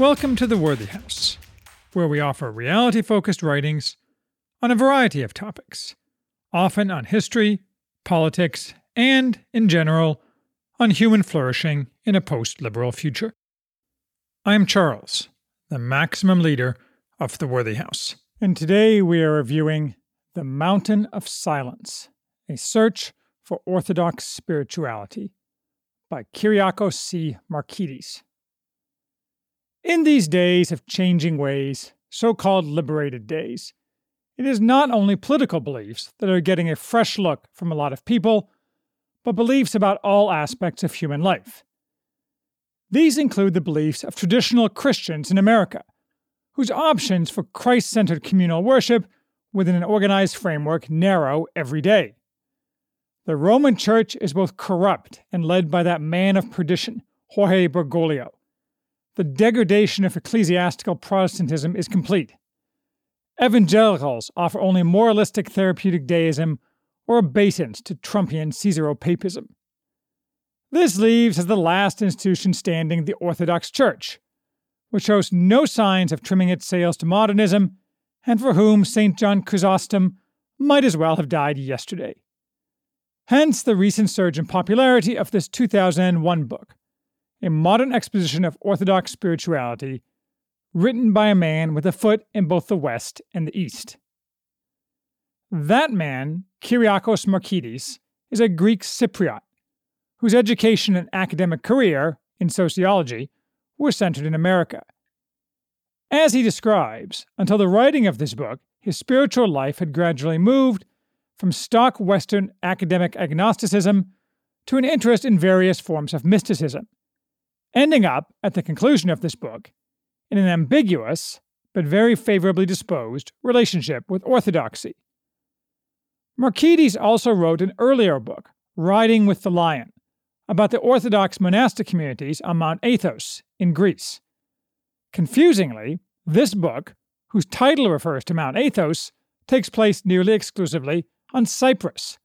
Welcome to the Worthy House, where we offer reality focused writings on a variety of topics, often on history, politics, and, in general, on human flourishing in a post liberal future. I am Charles, the maximum leader of the Worthy House, and today we are reviewing The Mountain of Silence A Search for Orthodox Spirituality by Kyriacos C. Markides. In these days of changing ways, so called liberated days, it is not only political beliefs that are getting a fresh look from a lot of people, but beliefs about all aspects of human life. These include the beliefs of traditional Christians in America, whose options for Christ centered communal worship within an organized framework narrow every day. The Roman Church is both corrupt and led by that man of perdition, Jorge Bergoglio the degradation of ecclesiastical Protestantism is complete. Evangelicals offer only moralistic therapeutic deism or obeisance to Trumpian Caesaropapism. This leaves as the last institution standing the Orthodox Church, which shows no signs of trimming its sails to modernism, and for whom St. John Chrysostom might as well have died yesterday. Hence the recent surge in popularity of this 2001 book, a modern exposition of Orthodox spirituality, written by a man with a foot in both the West and the East. That man, Kyriacos Markides, is a Greek Cypriot, whose education and academic career in sociology were centered in America. As he describes, until the writing of this book, his spiritual life had gradually moved from stock Western academic agnosticism to an interest in various forms of mysticism, ending up, at the conclusion of this book, in an ambiguous, but very favorably disposed, relationship with orthodoxy. Markides also wrote an earlier book, Riding with the Lion, about the Orthodox monastic communities on Mount Athos in Greece. Confusingly, this book, whose title refers to Mount Athos, takes place nearly exclusively on Cyprus.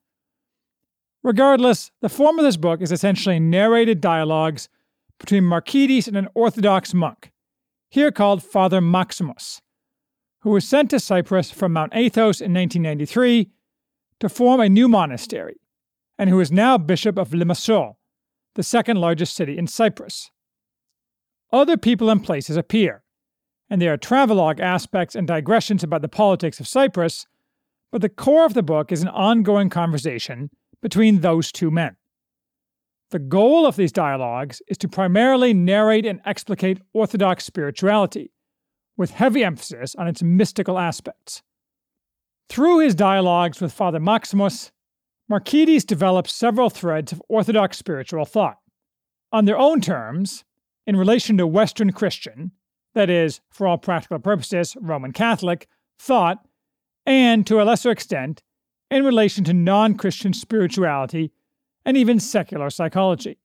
Regardless, the form of this book is essentially narrated dialogues between Markides and an Orthodox monk, here called Father Maximus, who was sent to Cyprus from Mount Athos in 1993 to form a new monastery, and who is now Bishop of Limassol, the second largest city in Cyprus. Other people and places appear, and there are travelogue aspects and digressions about the politics of Cyprus, but the core of the book is an ongoing conversation between those two men. The goal of these dialogues is to primarily narrate and explicate Orthodox spirituality, with heavy emphasis on its mystical aspects. Through his dialogues with Father Maximus, Markides develops several threads of Orthodox spiritual thought. On their own terms, in relation to Western Christian, that is, for all practical purposes, Roman Catholic, thought, and to a lesser extent, in relation to non Christian spirituality and even secular psychology.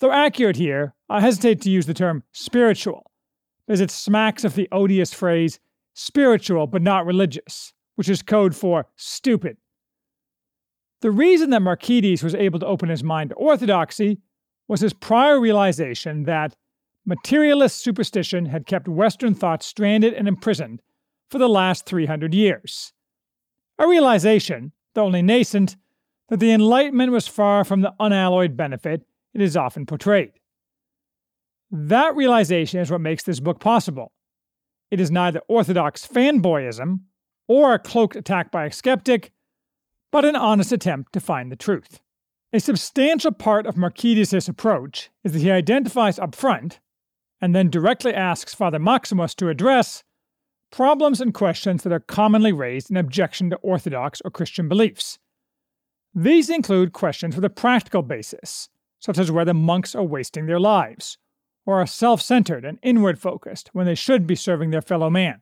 Though accurate here, I hesitate to use the term spiritual, as it smacks of the odious phrase spiritual but not religious, which is code for stupid. The reason that Markides was able to open his mind to orthodoxy was his prior realization that materialist superstition had kept Western thought stranded and imprisoned for the last 300 years. A realization, though only nascent, that the Enlightenment was far from the unalloyed benefit it is often portrayed. That realization is what makes this book possible. It is neither orthodox fanboyism or a cloaked attack by a skeptic, but an honest attempt to find the truth. A substantial part of Markides' approach is that he identifies up front, and then directly asks Father Maximus to address, problems and questions that are commonly raised in objection to orthodox or Christian beliefs, these include questions with a practical basis, such as whether monks are wasting their lives, or are self centered and inward focused when they should be serving their fellow man,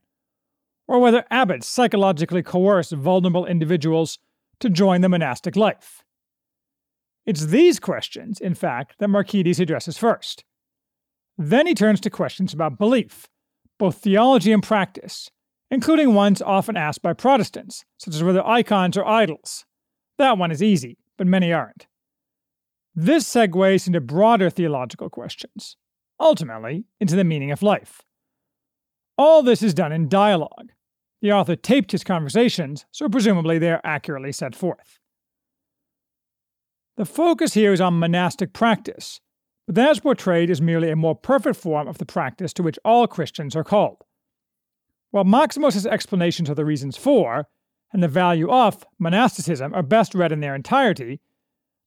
or whether abbots psychologically coerce vulnerable individuals to join the monastic life. It's these questions, in fact, that Markides addresses first. Then he turns to questions about belief, both theology and practice, including ones often asked by Protestants, such as whether icons are idols, that one is easy, but many aren't. This segues into broader theological questions. ultimately into the meaning of life. All this is done in dialogue. The author taped his conversations, so presumably they are accurately set forth. The focus here is on monastic practice, but that is portrayed as merely a more perfect form of the practice to which all Christians are called. While Maximus' explanations of the reasons for, and the value of, monasticism are best read in their entirety,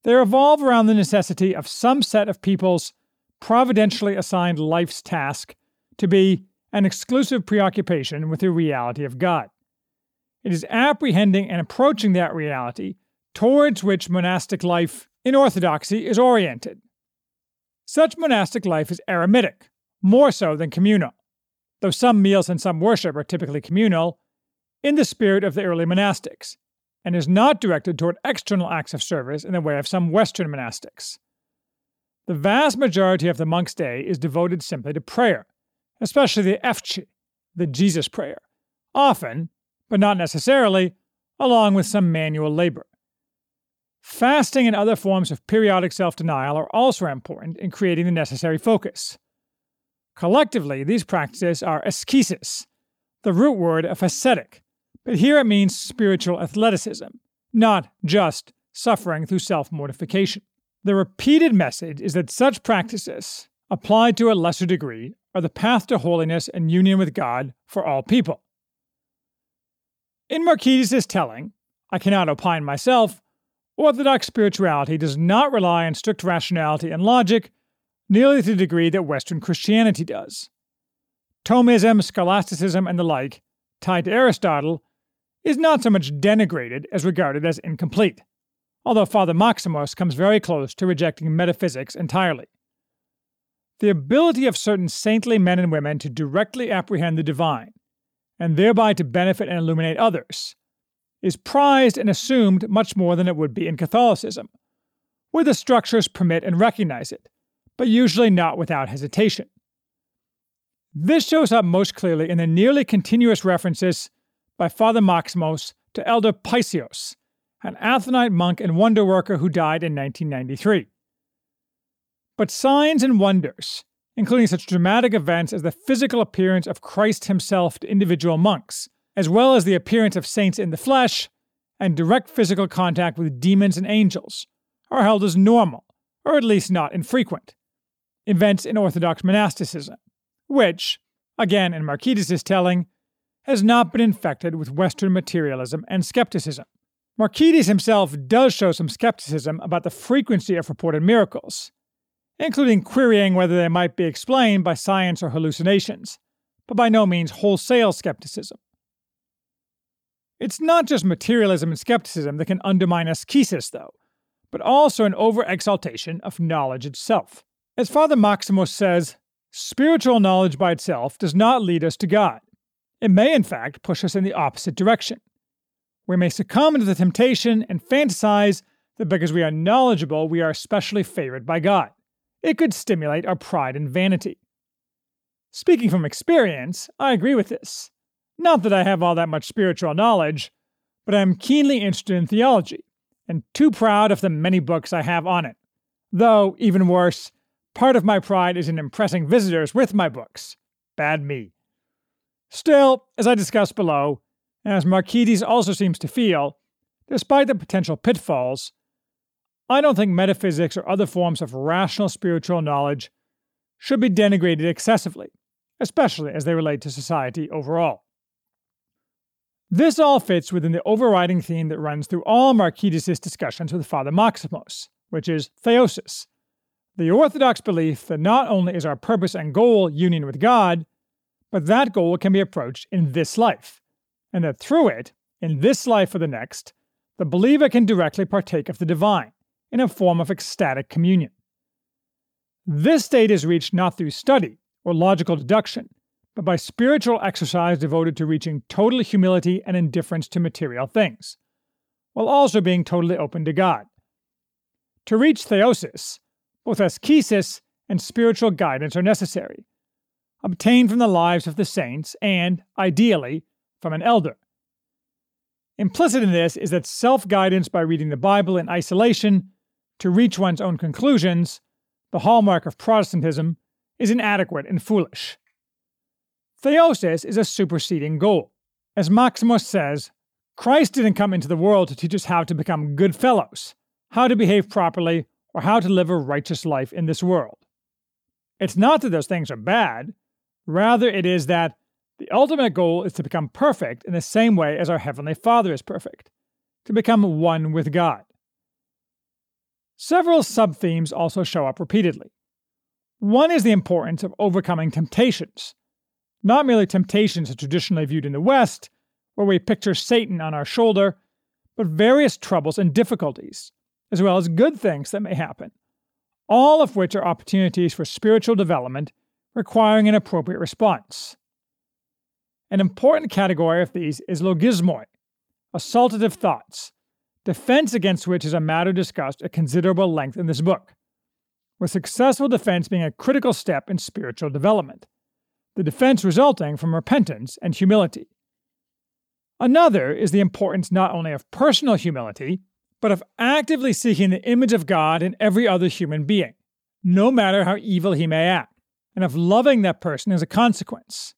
they revolve around the necessity of some set of people's providentially assigned life's task to be an exclusive preoccupation with the reality of God. It is apprehending and approaching that reality towards which monastic life in orthodoxy is oriented. Such monastic life is eremitic, more so than communal, though some meals and some worship are typically communal, in the spirit of the early monastics, and is not directed toward external acts of service in the way of some Western monastics. The vast majority of the monk's day is devoted simply to prayer, especially the Efche, the Jesus prayer, often, but not necessarily, along with some manual labor. Fasting and other forms of periodic self denial are also important in creating the necessary focus. Collectively, these practices are ascesis, the root word of ascetic, but here it means spiritual athleticism, not just suffering through self mortification. The repeated message is that such practices, applied to a lesser degree, are the path to holiness and union with God for all people. In Markides' telling, I cannot opine myself, Orthodox spirituality does not rely on strict rationality and logic nearly to the degree that Western Christianity does. Thomism, scholasticism, and the like, tied to Aristotle, is not so much denigrated as regarded as incomplete, although Father Maximus comes very close to rejecting metaphysics entirely. The ability of certain saintly men and women to directly apprehend the divine, and thereby to benefit and illuminate others, is prized and assumed much more than it would be in Catholicism, where the structures permit and recognize it, but usually not without hesitation. This shows up most clearly in the nearly continuous references by Father Maximos to Elder Paisios, an Athonite monk and wonder worker who died in 1993. But signs and wonders, including such dramatic events as the physical appearance of Christ himself to individual monks, as well as the appearance of saints in the flesh and direct physical contact with demons and angels, are held as normal, or at least not infrequent. Events in Orthodox monasticism, which, again in Markides' telling, has not been infected with Western materialism and skepticism. Markides himself does show some skepticism about the frequency of reported miracles, including querying whether they might be explained by science or hallucinations, but by no means wholesale skepticism. It's not just materialism and skepticism that can undermine ascesis, though, but also an overexaltation of knowledge itself. As Father Maximus says, spiritual knowledge by itself does not lead us to God. It may, in fact, push us in the opposite direction. We may succumb to the temptation and fantasize that because we are knowledgeable, we are especially favored by God. It could stimulate our pride and vanity. Speaking from experience, I agree with this. Not that I have all that much spiritual knowledge, but I am keenly interested in theology, and too proud of the many books I have on it. Though, even worse, part of my pride is in impressing visitors with my books. Bad me. Still, as I discussed below, and as Markides also seems to feel, despite the potential pitfalls, I don't think metaphysics or other forms of rational spiritual knowledge should be denigrated excessively, especially as they relate to society overall. This all fits within the overriding theme that runs through all Markides' discussions with Father Maximus, which is theosis, the orthodox belief that not only is our purpose and goal union with God, but that goal can be approached in this life, and that through it, in this life or the next, the believer can directly partake of the divine in a form of ecstatic communion. This state is reached not through study or logical deduction, but by spiritual exercise devoted to reaching total humility and indifference to material things, while also being totally open to God. To reach theosis, both ascesis and spiritual guidance are necessary, obtained from the lives of the saints and, ideally, from an elder. Implicit in this is that self guidance by reading the Bible in isolation to reach one's own conclusions, the hallmark of Protestantism, is inadequate and foolish. Theosis is a superseding goal. As Maximus says, Christ didn't come into the world to teach us how to become good fellows, how to behave properly, or how to live a righteous life in this world. It's not that those things are bad, rather, it is that the ultimate goal is to become perfect in the same way as our Heavenly Father is perfect, to become one with God. Several sub themes also show up repeatedly. One is the importance of overcoming temptations, not merely temptations traditionally viewed in the West, where we picture Satan on our shoulder, but various troubles and difficulties, as well as good things that may happen, all of which are opportunities for spiritual development requiring an appropriate response. An important category of these is logismoi, assaultative thoughts, defense against which is a matter discussed at considerable length in this book, with successful defense being a critical step in spiritual development, the defense resulting from repentance and humility. Another is the importance not only of personal humility, but of actively seeking the image of God in every other human being, no matter how evil he may act, and of loving that person as a consequence,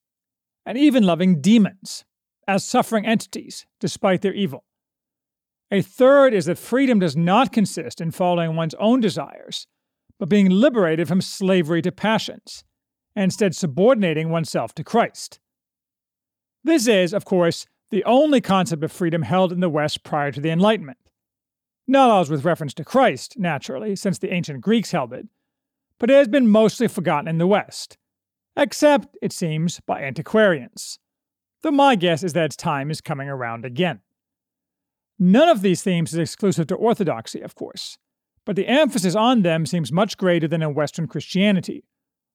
and even loving demons as suffering entities despite their evil. A third is that freedom does not consist in following one's own desires, but being liberated from slavery to passions, and instead subordinating oneself to Christ. This is, of course, the only concept of freedom held in the West prior to the Enlightenment. Not always with reference to Christ, naturally, since the ancient Greeks held it, but it has been mostly forgotten in the West, except, it seems, by antiquarians. Though my guess is that its time is coming around again. None of these themes is exclusive to Orthodoxy, of course, but the emphasis on them seems much greater than in Western Christianity,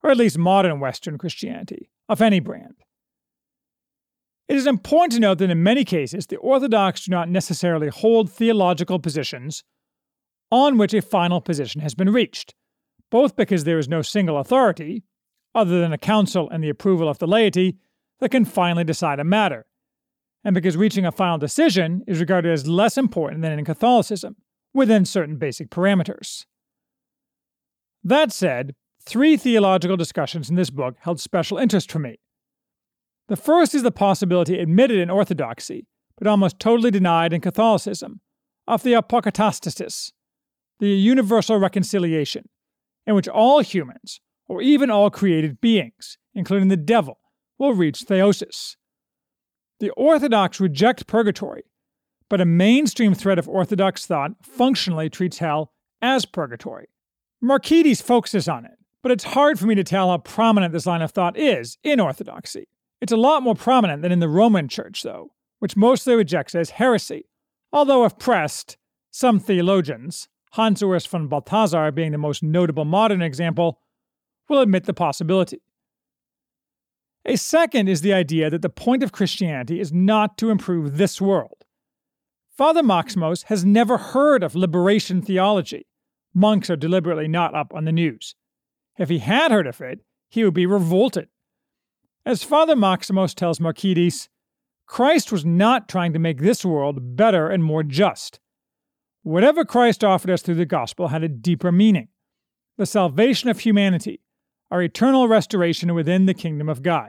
or at least modern Western Christianity, of any brand. It is important to note that in many cases, the Orthodox do not necessarily hold theological positions on which a final position has been reached, both because there is no single authority, other than a council and the approval of the laity, that can finally decide a matter, and because reaching a final decision is regarded as less important than in Catholicism, within certain basic parameters. That said, three theological discussions in this book held special interest for me. The first is the possibility admitted in Orthodoxy, but almost totally denied in Catholicism, of the apokatastasis, the universal reconciliation, in which all humans, or even all created beings, including the devil, will reach theosis. The Orthodox reject purgatory, but a mainstream thread of Orthodox thought functionally treats hell as purgatory. Markides focuses on it, but it's hard for me to tell how prominent this line of thought is in Orthodoxy. It's a lot more prominent than in the Roman Church, though, which mostly rejects as heresy. Although, if pressed, some theologians, Hans Urs von Balthasar being the most notable modern example, will admit the possibility. A second is the idea that the point of Christianity is not to improve this world. Father Maximos has never heard of liberation theology. Monks are deliberately not up on the news. If he had heard of it, he would be revolted. As Father Maximos tells Markides, Christ was not trying to make this world better and more just. Whatever Christ offered us through the gospel had a deeper meaning the salvation of humanity, our eternal restoration within the kingdom of God.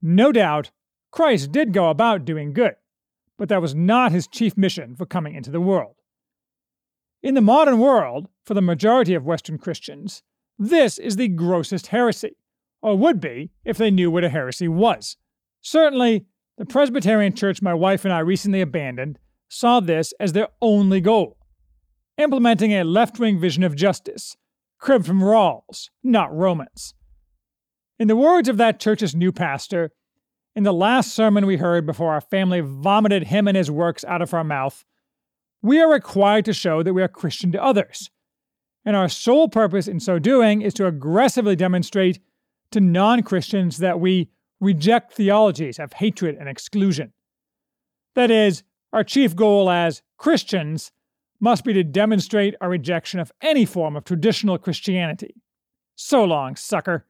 No doubt, Christ did go about doing good, but that was not his chief mission for coming into the world. In the modern world, for the majority of Western Christians, this is the grossest heresy or would be if they knew what a heresy was. Certainly, the Presbyterian church my wife and I recently abandoned saw this as their only goal implementing a left wing vision of justice, cribbed from Rawls, not Romans. In the words of that church's new pastor, in the last sermon we heard before our family vomited him and his works out of our mouth, we are required to show that we are Christian to others. And our sole purpose in so doing is to aggressively demonstrate to non Christians that we reject theologies of hatred and exclusion. That is, our chief goal as Christians must be to demonstrate our rejection of any form of traditional Christianity. So long, sucker.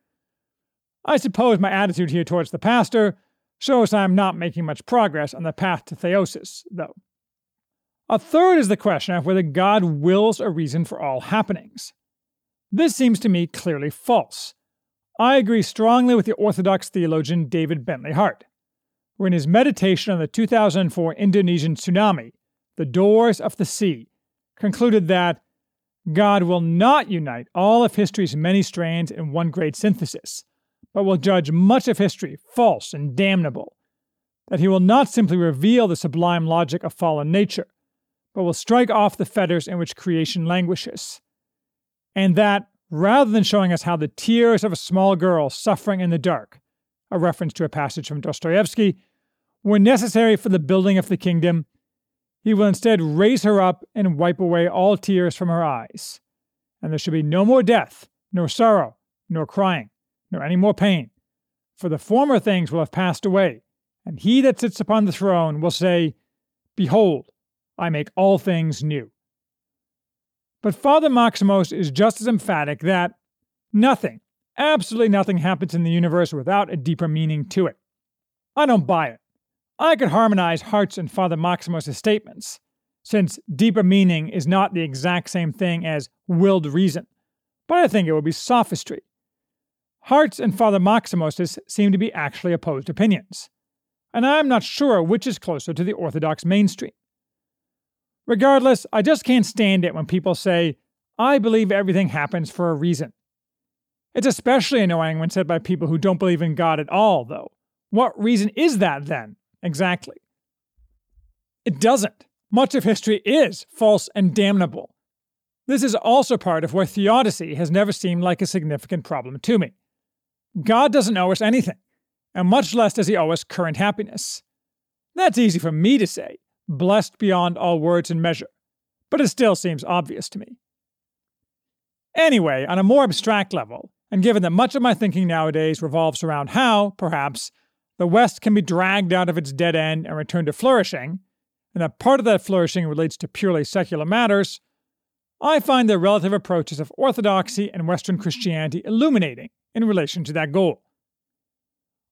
I suppose my attitude here towards the pastor shows I am not making much progress on the path to theosis, though. A third is the question of whether God wills a reason for all happenings. This seems to me clearly false I agree strongly with the Orthodox theologian David Bentley Hart, who in his meditation on the 2004 Indonesian tsunami, The Doors of the Sea, concluded that God will not unite all of history's many strands in one great synthesis, but will judge much of history false and damnable. That he will not simply reveal the sublime logic of fallen nature, but will strike off the fetters in which creation languishes. And that, rather than showing us how the tears of a small girl suffering in the dark, a reference to a passage from Dostoevsky, were necessary for the building of the kingdom, he will instead raise her up and wipe away all tears from her eyes. And there shall be no more death, nor sorrow, nor crying, nor any more pain. For the former things will have passed away, and he that sits upon the throne will say, Behold, I make all things new. But Father Maximos is just as emphatic that nothing, absolutely nothing happens in the universe without a deeper meaning to it. I don't buy it. I could harmonize Hart's and Father Maximos' statements, since deeper meaning is not the exact same thing as willed reason, but I think it would be sophistry. Hart's and Father Maximos' seem to be actually opposed opinions, and I'm not sure which is closer to the Orthodox mainstream. Regardless, I just can't stand it when people say, I believe everything happens for a reason. It's especially annoying when said by people who don't believe in God at all, though. What reason is that then? exactly. It doesn't. Much of history is false and damnable. This is also part of why theodicy has never seemed like a significant problem to me. God doesn't owe us anything, and much less does he owe us current happiness. That's easy for me to say, blessed beyond all words and measure, but it still seems obvious to me. Anyway, on a more abstract level, and given that much of my thinking nowadays revolves around how, perhaps, the West can be dragged out of its dead end and returned to flourishing, and that part of that flourishing relates to purely secular matters, I find the relative approaches of Orthodoxy and Western Christianity illuminating in relation to that goal.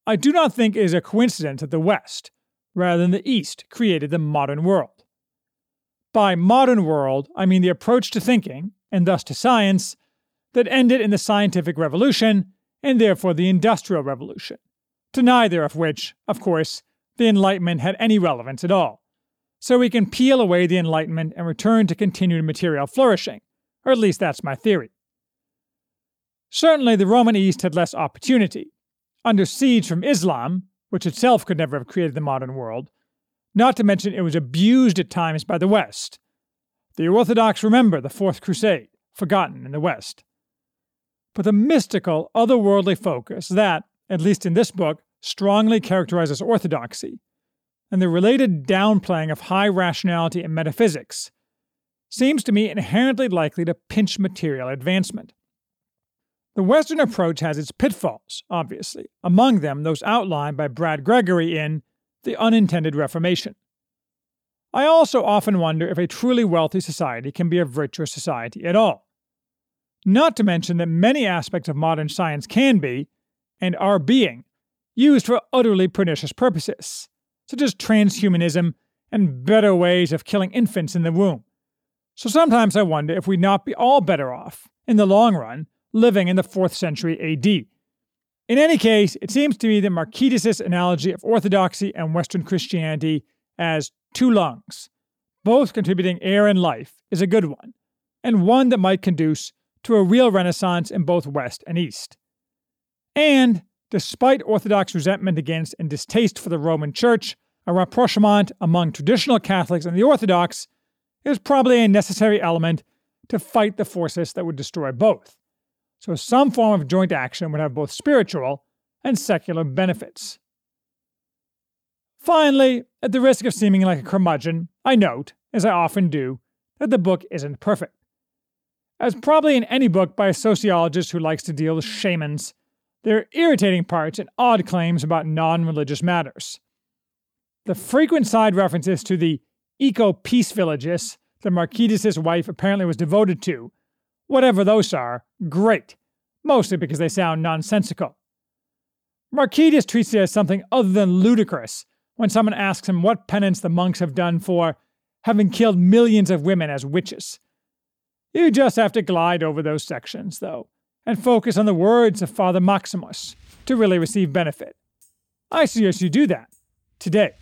I do not think it is a coincidence that the West, rather than the East, created the modern world. By modern world, I mean the approach to thinking, and thus to science, that ended in the scientific revolution and therefore the industrial revolution to neither of which, of course, the Enlightenment had any relevance at all. So we can peel away the Enlightenment and return to continued material flourishing, or at least that's my theory. Certainly, the Roman East had less opportunity. Under siege from Islam, which itself could never have created the modern world, not to mention it was abused at times by the West. The Orthodox remember the Fourth Crusade, forgotten in the West. But the mystical, otherworldly focus that, at least in this book, strongly characterizes orthodoxy, and the related downplaying of high rationality and metaphysics seems to me inherently likely to pinch material advancement. The Western approach has its pitfalls, obviously, among them those outlined by Brad Gregory in The Unintended Reformation. I also often wonder if a truly wealthy society can be a virtuous society at all. Not to mention that many aspects of modern science can be, and are being used for utterly pernicious purposes, such as transhumanism and better ways of killing infants in the womb. So sometimes I wonder if we'd not be all better off, in the long run, living in the 4th century AD. In any case, it seems to me that Markides' analogy of orthodoxy and Western Christianity as two lungs, both contributing air and life, is a good one, and one that might conduce to a real renaissance in both West and East. And, despite Orthodox resentment against and distaste for the Roman Church, a rapprochement among traditional Catholics and the Orthodox is probably a necessary element to fight the forces that would destroy both. So, some form of joint action would have both spiritual and secular benefits. Finally, at the risk of seeming like a curmudgeon, I note, as I often do, that the book isn't perfect. As probably in any book by a sociologist who likes to deal with shamans, there are irritating parts and odd claims about non religious matters. The frequent side references to the eco peace villages that Markides' wife apparently was devoted to, whatever those are, great, mostly because they sound nonsensical. Markides treats it as something other than ludicrous when someone asks him what penance the monks have done for having killed millions of women as witches. You just have to glide over those sections, though, and focus on the words of Father Maximus to really receive benefit. I suggest you do that today.